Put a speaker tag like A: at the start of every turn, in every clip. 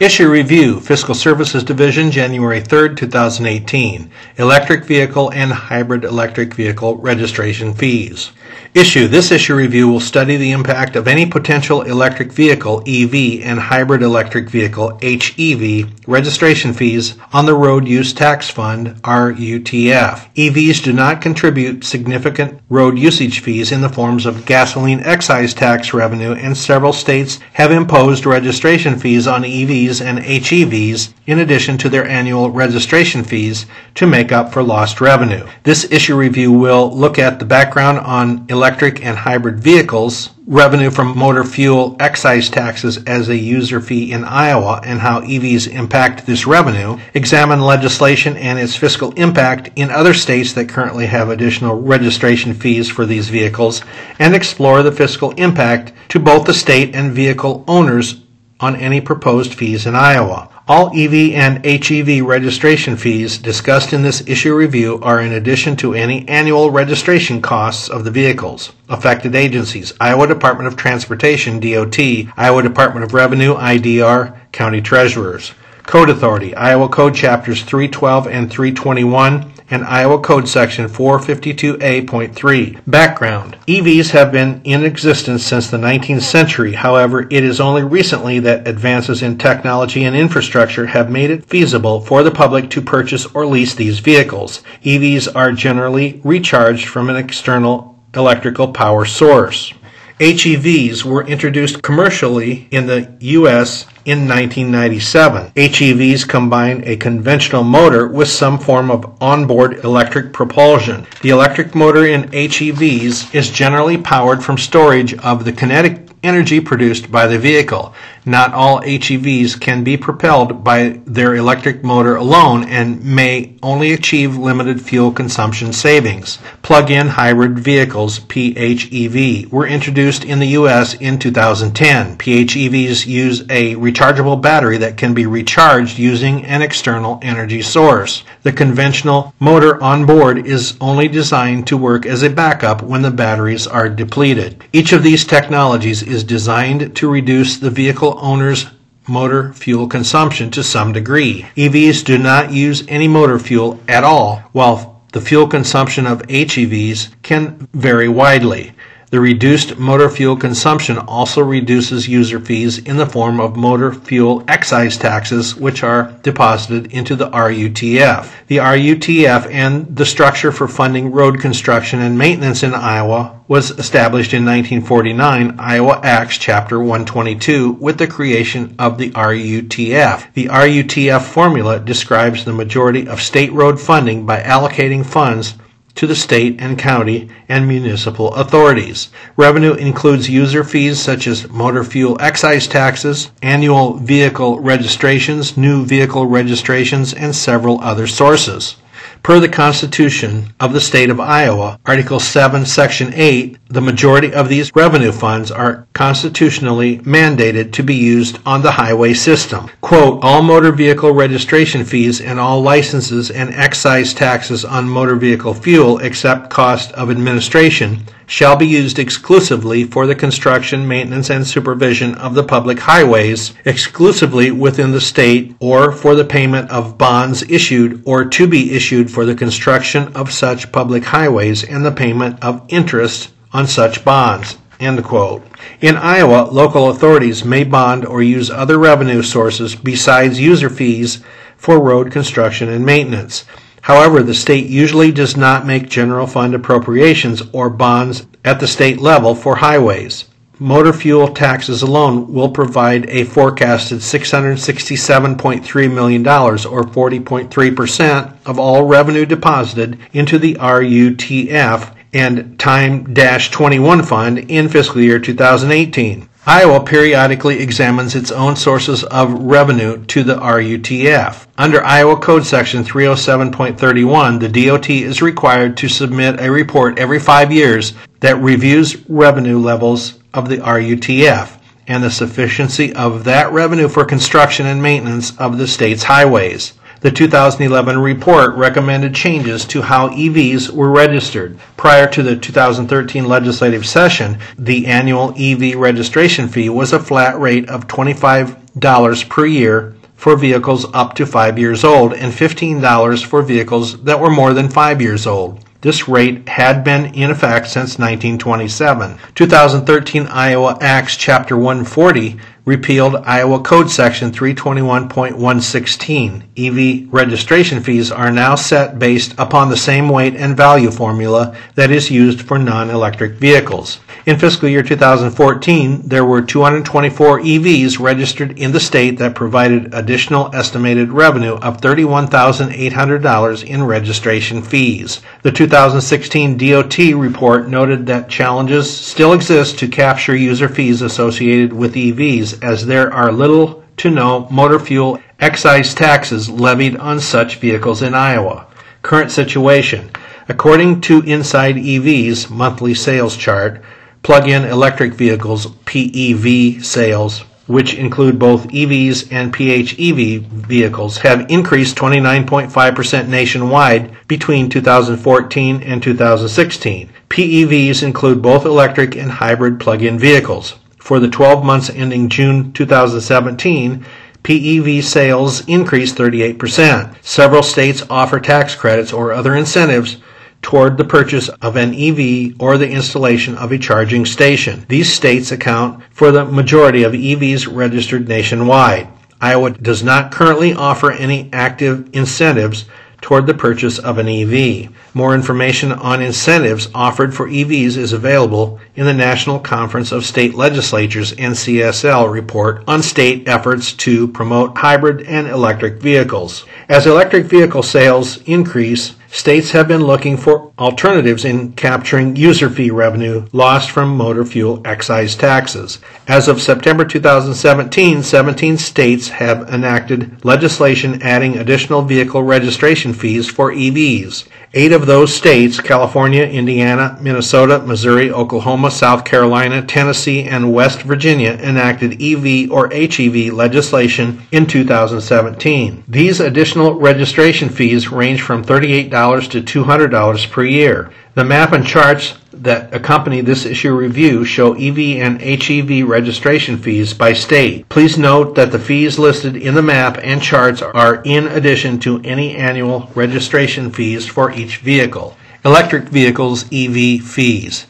A: Issue Review, Fiscal Services Division, January 3, 2018. Electric Vehicle and Hybrid Electric Vehicle Registration Fees. Issue. This issue review will study the impact of any potential electric vehicle EV and hybrid electric vehicle HEV registration fees on the Road Use Tax Fund RUTF. EVs do not contribute significant road usage fees in the forms of gasoline excise tax revenue and several states have imposed registration fees on EVs and HEVs in addition to their annual registration fees to make up for lost revenue. This issue review will look at the background on electric and hybrid vehicles, revenue from motor fuel excise taxes as a user fee in Iowa and how EVs impact this revenue, examine legislation and its fiscal impact in other states that currently have additional registration fees for these vehicles, and explore the fiscal impact to both the state and vehicle owners on any proposed fees in Iowa. All EV and HEV registration fees discussed in this issue review are in addition to any annual registration costs of the vehicles. Affected agencies Iowa Department of Transportation, DOT, Iowa Department of Revenue, IDR, County Treasurers. Code Authority, Iowa Code Chapters 312 and 321, and Iowa Code Section 452A.3. Background EVs have been in existence since the 19th century. However, it is only recently that advances in technology and infrastructure have made it feasible for the public to purchase or lease these vehicles. EVs are generally recharged from an external electrical power source. HEVs were introduced commercially in the U.S. in 1997. HEVs combine a conventional motor with some form of onboard electric propulsion. The electric motor in HEVs is generally powered from storage of the kinetic energy produced by the vehicle. Not all HEVs can be propelled by their electric motor alone and may only achieve limited fuel consumption savings. Plug-in hybrid vehicles, PHEV, were introduced in the US in 2010. PHEVs use a rechargeable battery that can be recharged using an external energy source. The conventional motor on board is only designed to work as a backup when the batteries are depleted. Each of these technologies is designed to reduce the vehicle owner's motor fuel consumption to some degree. EVs do not use any motor fuel at all, while the fuel consumption of HEVs can vary widely. The reduced motor fuel consumption also reduces user fees in the form of motor fuel excise taxes, which are deposited into the RUTF. The RUTF and the structure for funding road construction and maintenance in Iowa was established in 1949, Iowa Acts Chapter 122, with the creation of the RUTF. The RUTF formula describes the majority of state road funding by allocating funds to the state and county and municipal authorities. Revenue includes user fees such as motor fuel excise taxes, annual vehicle registrations, new vehicle registrations, and several other sources. Per the Constitution of the State of Iowa, Article 7, Section 8, the majority of these revenue funds are constitutionally mandated to be used on the highway system. Quote, all motor vehicle registration fees and all licenses and excise taxes on motor vehicle fuel except cost of administration shall be used exclusively for the construction, maintenance, and supervision of the public highways, exclusively within the state, or for the payment of bonds issued or to be issued for the construction of such public highways and the payment of interest on such bonds. In Iowa, local authorities may bond or use other revenue sources besides user fees for road construction and maintenance. However, the state usually does not make general fund appropriations or bonds at the state level for highways. Motor fuel taxes alone will provide a forecasted $667.3 million, or 40.3% of all revenue deposited into the RUTF and Time 21 Fund in fiscal year 2018. Iowa periodically examines its own sources of revenue to the RUTF. Under Iowa Code Section 307.31, the DOT is required to submit a report every five years that reviews revenue levels of the RUTF and the sufficiency of that revenue for construction and maintenance of the state's highways. The 2011 report recommended changes to how EVs were registered. Prior to the 2013 legislative session, the annual EV registration fee was a flat rate of 25 $12 per year for vehicles up to 5 years old and $15 for vehicles that were more than 5 years old. This rate had been in effect since 1927. 2013 Iowa Acts Chapter 140 repealed Iowa Code Section 321.116. EV registration fees are now set based upon the same weight and value formula that is used for non-electric vehicles. In fiscal year 2014, there were 224 EVs registered in the state that provided additional estimated revenue of $31,800 in registration fees. The 2016 DOT report noted that challenges still exist to capture user fees associated with EVs as there are little to no motor fuel excise taxes levied on such vehicles in Iowa. Current situation. According to Inside EV's monthly sales chart, plug-in electric vehicles PEV sales, which include both EVs and PHEV vehicles, have increased 29.5% nationwide between 2014 and 2016. PEVs include both electric and hybrid plug-in vehicles. For the 12 months ending June 2017, PEV sales increased 38%. Several states offer tax credits or other incentives toward the purchase of an EV or the installation of a charging station. These states account for the majority of EVs registered nationwide. Iowa does not currently offer any active incentives toward the purchase of an EV. More information on incentives offered for EVs is available in the National Conference of State Legislatures NCSL report on state efforts to promote hybrid and electric vehicles. As electric vehicle sales increase, states have been looking for alternatives in capturing user fee revenue lost from motor fuel excise taxes. As of September 2017, 17 states have enacted legislation adding additional vehicle registration fees for EVs. Eight of those states, California, Indiana, Minnesota, Missouri, Oklahoma, South Carolina, Tennessee, and West Virginia, enacted EV or HEV legislation in 2017. These additional registration fees range from $38 to $200 per year. The map and charts that accompany this issue review show EV and HEV registration fees by state. Please note that the fees listed in the map and charts are in addition to any annual registration fees for each vehicle. Electric vehicles EV fees.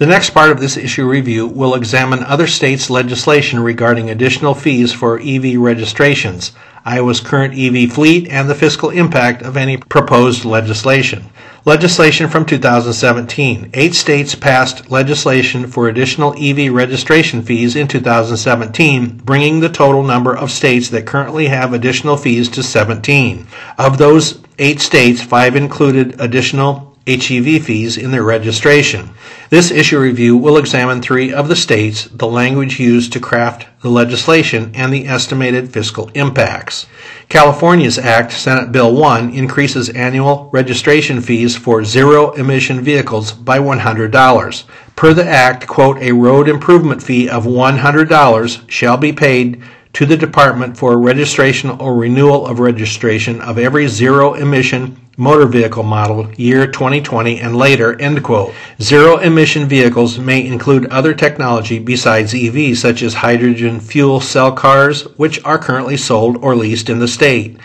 A: The next part of this issue review will examine other states' legislation regarding additional fees for EV registrations, Iowa's current EV fleet, and the fiscal impact of any proposed legislation. Legislation from 2017. Eight states passed legislation for additional EV registration fees in 2017, bringing the total number of states that currently have additional fees to 17. Of those eight states, five included additional HEV fees in their registration. This issue review will examine three of the states, the language used to craft the legislation, and the estimated fiscal impacts. California's Act, Senate Bill 1, increases annual registration fees for zero emission vehicles by $100. Per the Act, quote, a road improvement fee of $100 shall be paid to the department for registration or renewal of registration of every zero emission motor vehicle model year 2020 and later end quote. Zero emission vehicles may include other technology besides EVs such as hydrogen fuel cell cars which are currently sold or leased in the state.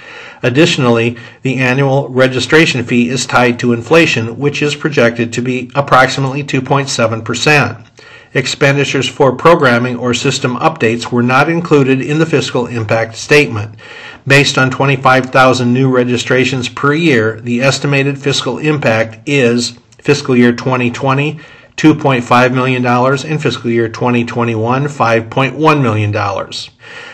A: Additionally the annual registration fee is tied to inflation which is projected to be approximately 2.7 percent expenditures for programming or system updates were not included in the fiscal impact statement. Based on 25,000 new registrations per year, the estimated fiscal impact is fiscal year 2020 $2.5 million and fiscal year 2021 $5.1 million.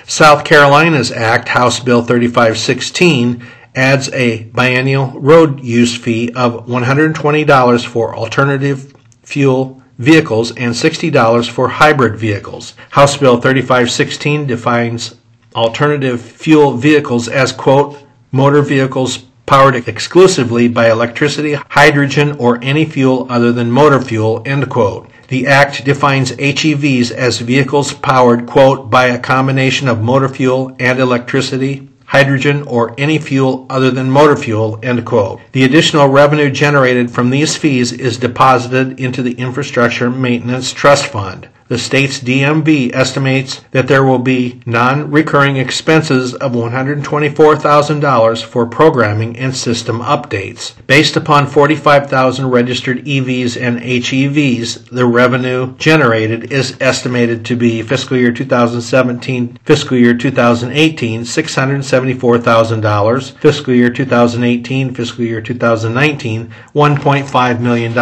A: South Carolina's Act, House Bill 3516, adds a biennial road use fee of $120 for alternative fuel vehicles and $60 for hybrid vehicles. House Bill 3516 defines alternative fuel vehicles as, quote, motor vehicles powered exclusively by electricity, hydrogen, or any fuel other than motor fuel, end quote. The Act defines HEVs as vehicles powered, quote, by a combination of motor fuel and electricity, hydrogen, or any fuel other than motor fuel, end quote. The additional revenue generated from these fees is deposited into the Infrastructure Maintenance Trust Fund. The state's DMV estimates that there will be non-recurring expenses of $124,000 for programming and system updates. Based upon 45,000 registered EVs and HEVs, the revenue generated is estimated to be fiscal year 2017, fiscal year 2018, $674,000, fiscal year 2018, fiscal year 2019, $1.5 million.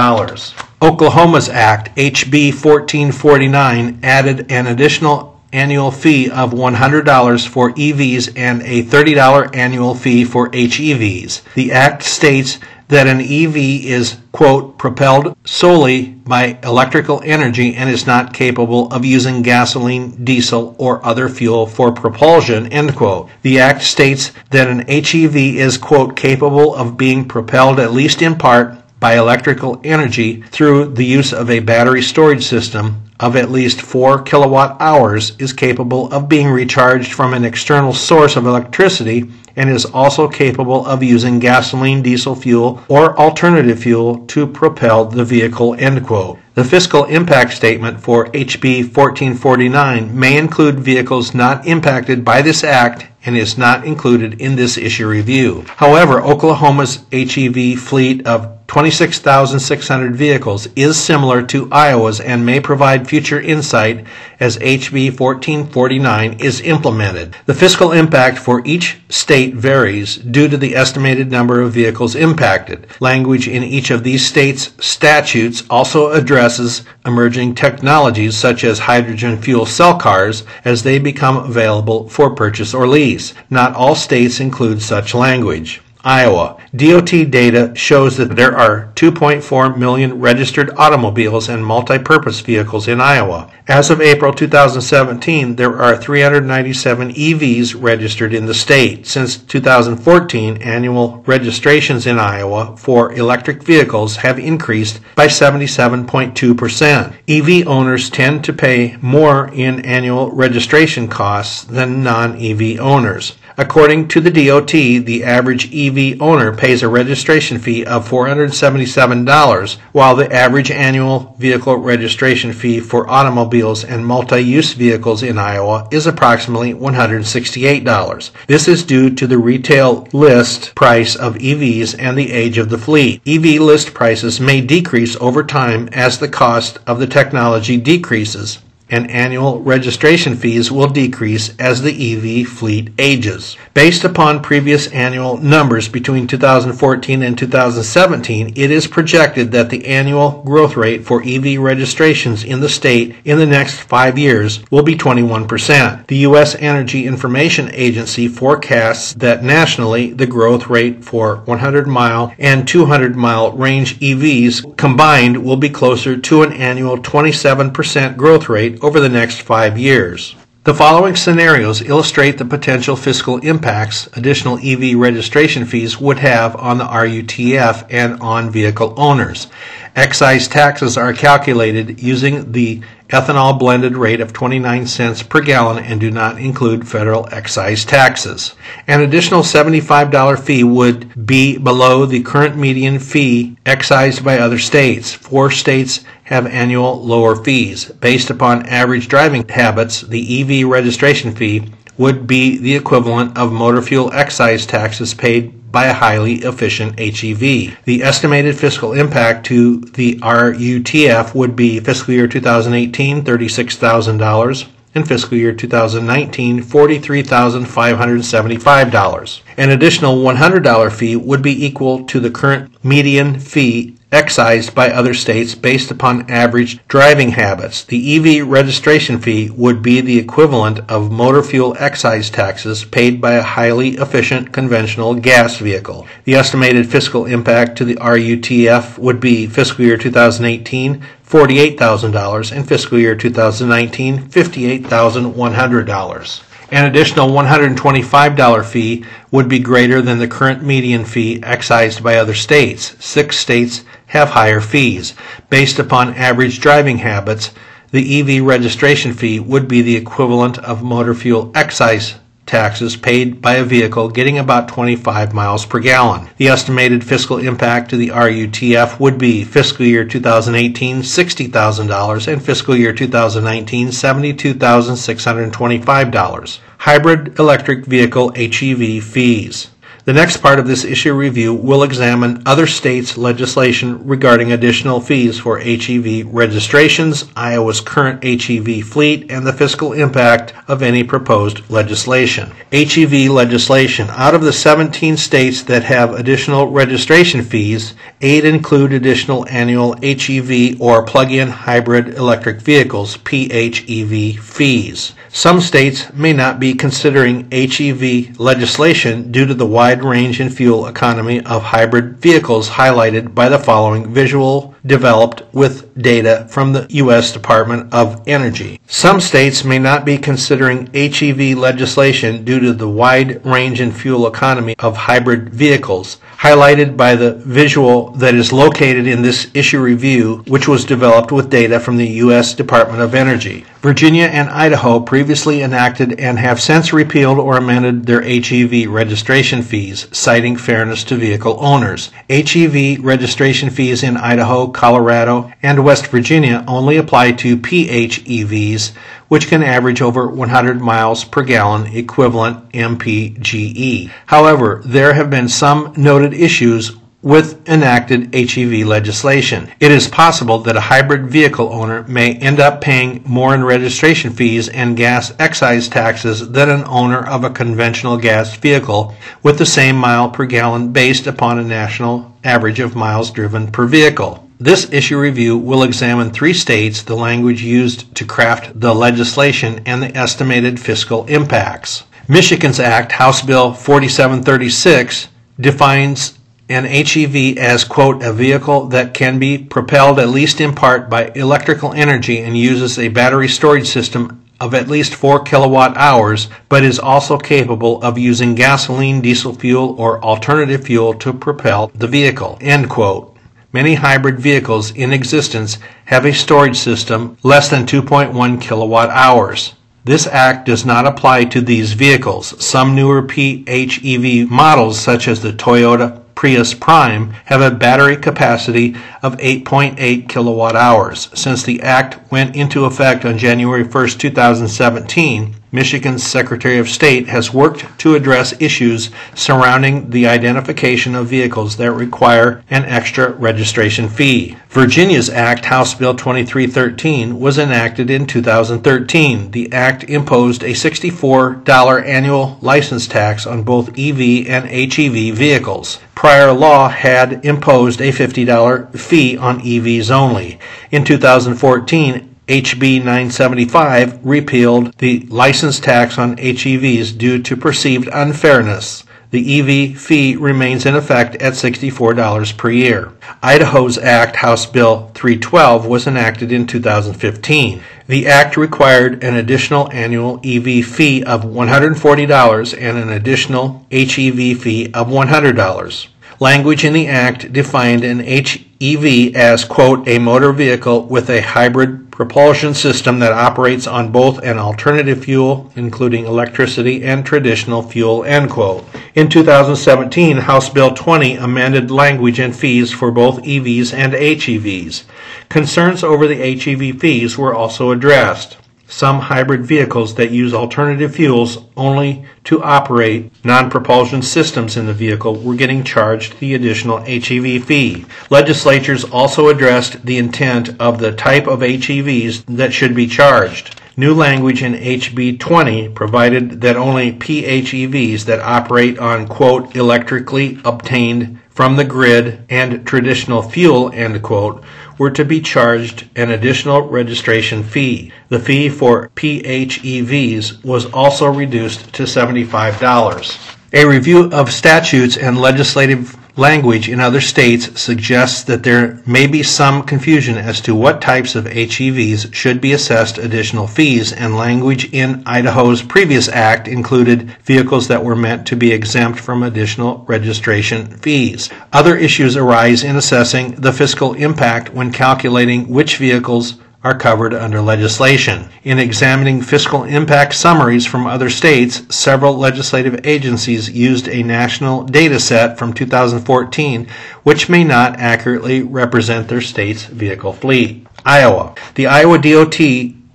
A: Oklahoma's Act, HB 1449, added an additional annual fee of $100 for EVs and a $30 annual fee for HEVs. The Act states that an EV is, quote, propelled solely by electrical energy and is not capable of using gasoline, diesel, or other fuel for propulsion, end quote. The Act states that an HEV is, quote, capable of being propelled at least in part by electrical energy through the use of a battery storage system of at least 4 kilowatt hours is capable of being recharged from an external source of electricity and is also capable of using gasoline, diesel fuel, or alternative fuel to propel the vehicle. End quote. The fiscal impact statement for HB 1449 may include vehicles not impacted by this act and is not included in this issue review. However, Oklahoma's HEV fleet of 26,600 vehicles is similar to Iowa's and may provide future insight as HB 1449 is implemented. The fiscal impact for each state varies due to the estimated number of vehicles impacted. Language in each of these states' statutes also addresses emerging technologies such as hydrogen fuel cell cars as they become available for purchase or lease. Not all states include such language. Iowa. DOT data shows that there are 2.4 million registered automobiles and multi-purpose vehicles in Iowa. As of April 2017, there are 397 EVs registered in the state. Since 2014, annual registrations in Iowa for electric vehicles have increased by 77.2%. EV owners tend to pay more in annual registration costs than non-EV owners. According to the DOT, the average EV owner pays a registration fee of $477, while the average annual vehicle registration fee for automobiles and multi-use vehicles in Iowa is approximately $168. This is due to the retail list price of EVs and the age of the fleet. EV list prices may decrease over time as the cost of the technology decreases and annual registration fees will decrease as the EV fleet ages. Based upon previous annual numbers between 2014 and 2017, it is projected that the annual growth rate for EV registrations in the state in the next five years will be 21%. The U.S. Energy Information Agency forecasts that nationally the growth rate for 100 mile and 200 mile range EVs combined will be closer to an annual 27% growth rate over the next five years. The following scenarios illustrate the potential fiscal impacts additional EV registration fees would have on the RUTF and on vehicle owners. Excise taxes are calculated using the ethanol blended rate of 29 cents per gallon and do not include federal excise taxes. An additional $75 fee would be below the current median fee excised by other states. Four states have annual lower fees. Based upon average driving habits, the EV registration fee would be the equivalent of motor fuel excise taxes paid by a highly efficient HEV. The estimated fiscal impact to the RUTF would be fiscal year 2018 $36,000 and fiscal year 2019 $43,575. An additional $100 fee would be equal to the current median fee excised by other states based upon average driving habits. The EV registration fee would be the equivalent of motor fuel excise taxes paid by a highly efficient conventional gas vehicle. The estimated fiscal impact to the RUTF would be fiscal year 2018 $48,000 and fiscal year 2019 $58,100. An additional $125 fee would be greater than the current median fee excised by other states. Six states have higher fees. Based upon average driving habits, the EV registration fee would be the equivalent of motor fuel excise taxes paid by a vehicle getting about 25 miles per gallon. The estimated fiscal impact to the RUTF would be fiscal year 2018 $60,000 and fiscal year 2019 $72,625. Hybrid electric vehicle HEV fees. The next part of this issue review will examine other states' legislation regarding additional fees for HEV registrations, Iowa's current HEV fleet, and the fiscal impact of any proposed legislation. HEV legislation. Out of the 17 states that have additional registration fees, eight include additional annual HEV or plug-in hybrid electric vehicles, PHEV fees. Some states may not be considering HEV legislation due to the wide range and fuel economy of hybrid vehicles highlighted by the following visual developed with data from the U.S. Department of Energy. Some states may not be considering HEV legislation due to the wide range in fuel economy of hybrid vehicles, highlighted by the visual that is located in this issue review, which was developed with data from the U.S. Department of Energy. Virginia and Idaho previously enacted and have since repealed or amended their HEV registration fees, citing fairness to vehicle owners. HEV registration fees in Idaho, Colorado, and West Virginia only apply to PHEVs, which can average over 100 miles per gallon equivalent MPGE. However, there have been some noted issues with enacted HEV legislation. It is possible that a hybrid vehicle owner may end up paying more in registration fees and gas excise taxes than an owner of a conventional gas vehicle with the same mile per gallon based upon a national average of miles driven per vehicle. This issue review will examine three states, the language used to craft the legislation, and the estimated fiscal impacts. Michigan's Act, House Bill 4736, defines an HEV as, quote, a vehicle that can be propelled at least in part by electrical energy and uses a battery storage system of at least 4 kilowatt hours, but is also capable of using gasoline, diesel fuel, or alternative fuel to propel the vehicle, end quote. Many hybrid vehicles in existence have a storage system less than 2.1 kilowatt hours. This act does not apply to these vehicles. Some newer PHEV models, such as the Toyota Prius Prime have a battery capacity of 8.8 kilowatt hours. Since the act went into effect on January 1, 2017, Michigan's Secretary of State has worked to address issues surrounding the identification of vehicles that require an extra registration fee. Virginia's Act, House Bill 2313, was enacted in 2013. The act imposed a $64 annual license tax on both EV and HEV vehicles. Prior law had imposed a $50 fee on EVs only. In 2014, HB 975 repealed the license tax on HEVs due to perceived unfairness. The EV fee remains in effect at $64 per year. Idaho's Act, House Bill 312, was enacted in 2015. The act required an additional annual EV fee of $140 and an additional HEV fee of $100. Language in the Act defined an HEV as, quote, a motor vehicle with a hybrid propulsion system that operates on both an alternative fuel, including electricity, and traditional fuel, end quote. In 2017, House Bill 20 amended language and fees for both EVs and HEVs. Concerns over the HEV fees were also addressed some hybrid vehicles that use alternative fuels only to operate non-propulsion systems in the vehicle were getting charged the additional HEV fee. Legislatures also addressed the intent of the type of HEVs that should be charged. New language in HB 20 provided that only PHEVs that operate on quote electrically obtained from the grid and traditional fuel end quote were to be charged an additional registration fee. The fee for PHEVs was also reduced to $75. A review of statutes and legislative language in other states suggests that there may be some confusion as to what types of HEVs should be assessed additional fees, and language in Idaho's previous act included vehicles that were meant to be exempt from additional registration fees. Other issues arise in assessing the fiscal impact when calculating which vehicles are covered under legislation. In examining fiscal impact summaries from other states, several legislative agencies used a national data set from 2014 which may not accurately represent their state's vehicle fleet. Iowa. The Iowa DOT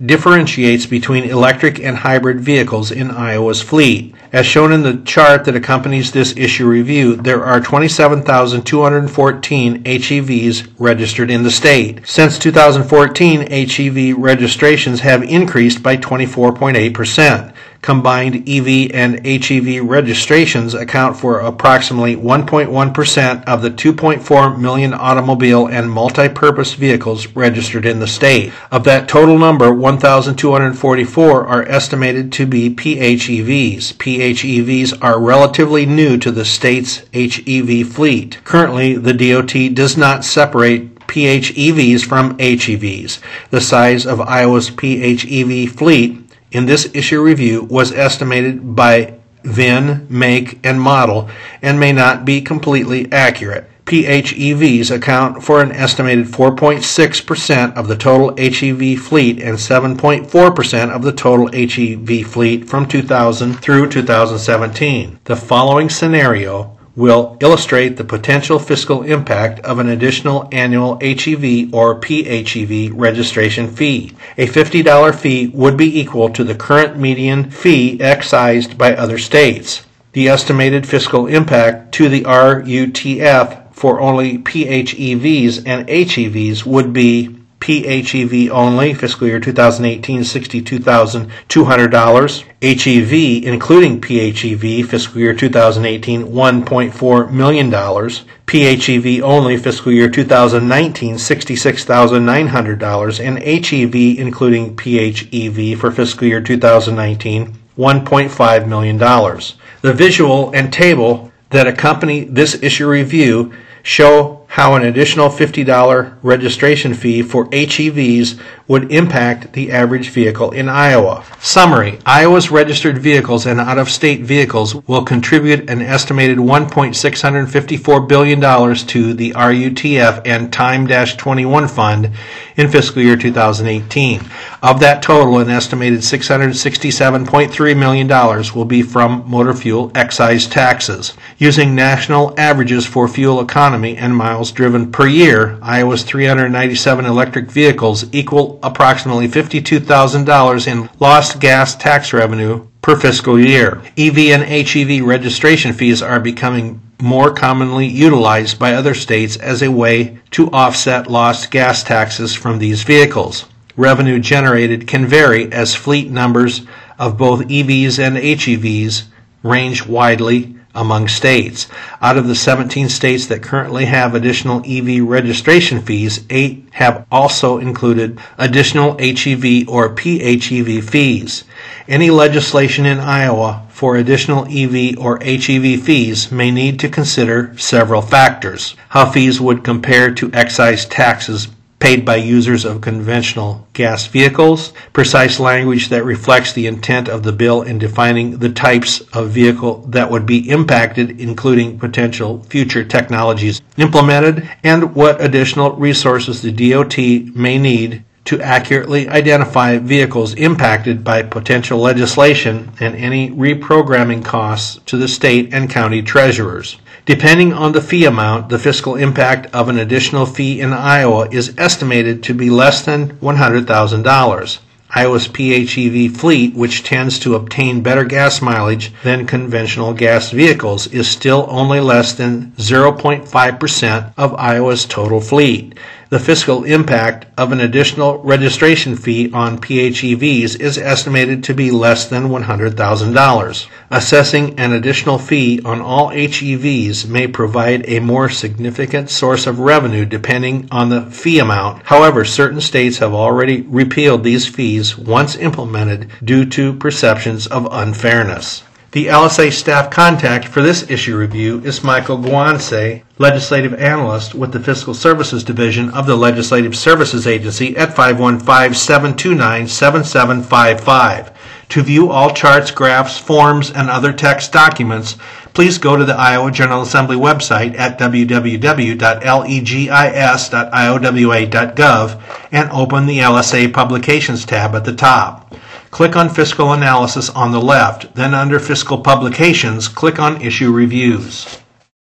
A: differentiates between electric and hybrid vehicles in Iowa's fleet. As shown in the chart that accompanies this issue review, there are 27,214 HEVs registered in the state. Since 2014, HEV registrations have increased by 24.8%. Combined EV and HEV registrations account for approximately 1.1% of the 2.4 million automobile and multi-purpose vehicles registered in the state. Of that total number, 1,244 are estimated to be PHEVs. PHEVs are relatively new to the state's HEV fleet. Currently, the DOT does not separate PHEVs from HEVs. The size of Iowa's PHEV fleet in this issue review was estimated by VIN, make, and model and may not be completely accurate. PHEVs account for an estimated 4.6% of the total HEV fleet and 7.4% of the total HEV fleet from 2000 through 2017. The following scenario will illustrate the potential fiscal impact of an additional annual HEV or PHEV registration fee. A $50 fee would be equal to the current median fee excised by other states. The estimated fiscal impact to the RUTF for only PHEVs and HEVs would be PHEV only, fiscal year 2018, $62,200. HEV, including PHEV, fiscal year 2018, $1.4 million. PHEV only, fiscal year 2019, $66,900. And HEV, including PHEV, for fiscal year 2019, $1.5 million. The visual and table that accompany this issue review show how an additional $50 registration fee for HEVs would impact the average vehicle in Iowa. Summary Iowa's registered vehicles and out of state vehicles will contribute an estimated $1.654 billion to the RUTF and Time 21 Fund in fiscal year 2018. Of that total, an estimated $667.3 million will be from motor fuel excise taxes. Using national averages for fuel economy and miles driven per year, Iowa's 397 electric vehicles equal approximately $52,000 in lost gas tax revenue per fiscal year. EV and HEV registration fees are becoming more commonly utilized by other states as a way to offset lost gas taxes from these vehicles. Revenue generated can vary as fleet numbers of both EVs and HEVs range widely among states. Out of the 17 states that currently have additional EV registration fees, 8 have also included additional HEV or PHEV fees. Any legislation in Iowa for additional EV or HEV fees may need to consider several factors. How fees would compare to excise taxes paid by users of conventional gas vehicles, precise language that reflects the intent of the bill in defining the types of vehicle that would be impacted, including potential future technologies implemented, and what additional resources the DOT may need to accurately identify vehicles impacted by potential legislation and any reprogramming costs to the state and county treasurers. Depending on the fee amount, the fiscal impact of an additional fee in Iowa is estimated to be less than $100,000. Iowa's PHEV fleet, which tends to obtain better gas mileage than conventional gas vehicles, is still only less than 0.5% of Iowa's total fleet. The fiscal impact of an additional registration fee on PHEVs is estimated to be less than $100,000. Assessing an additional fee on all HEVs may provide a more significant source of revenue depending on the fee amount. However, certain states have already repealed these fees once implemented due to perceptions of unfairness. The LSA staff contact for this issue review is Michael Guance, Legislative Analyst with the Fiscal Services Division of the Legislative Services Agency at 515-729-7755. To view all charts, graphs, forms, and other text documents, please go to the Iowa General Assembly website at www.legis.iowa.gov and open the LSA Publications tab at the top. Click on Fiscal Analysis on the left, then under Fiscal Publications, click on Issue Reviews.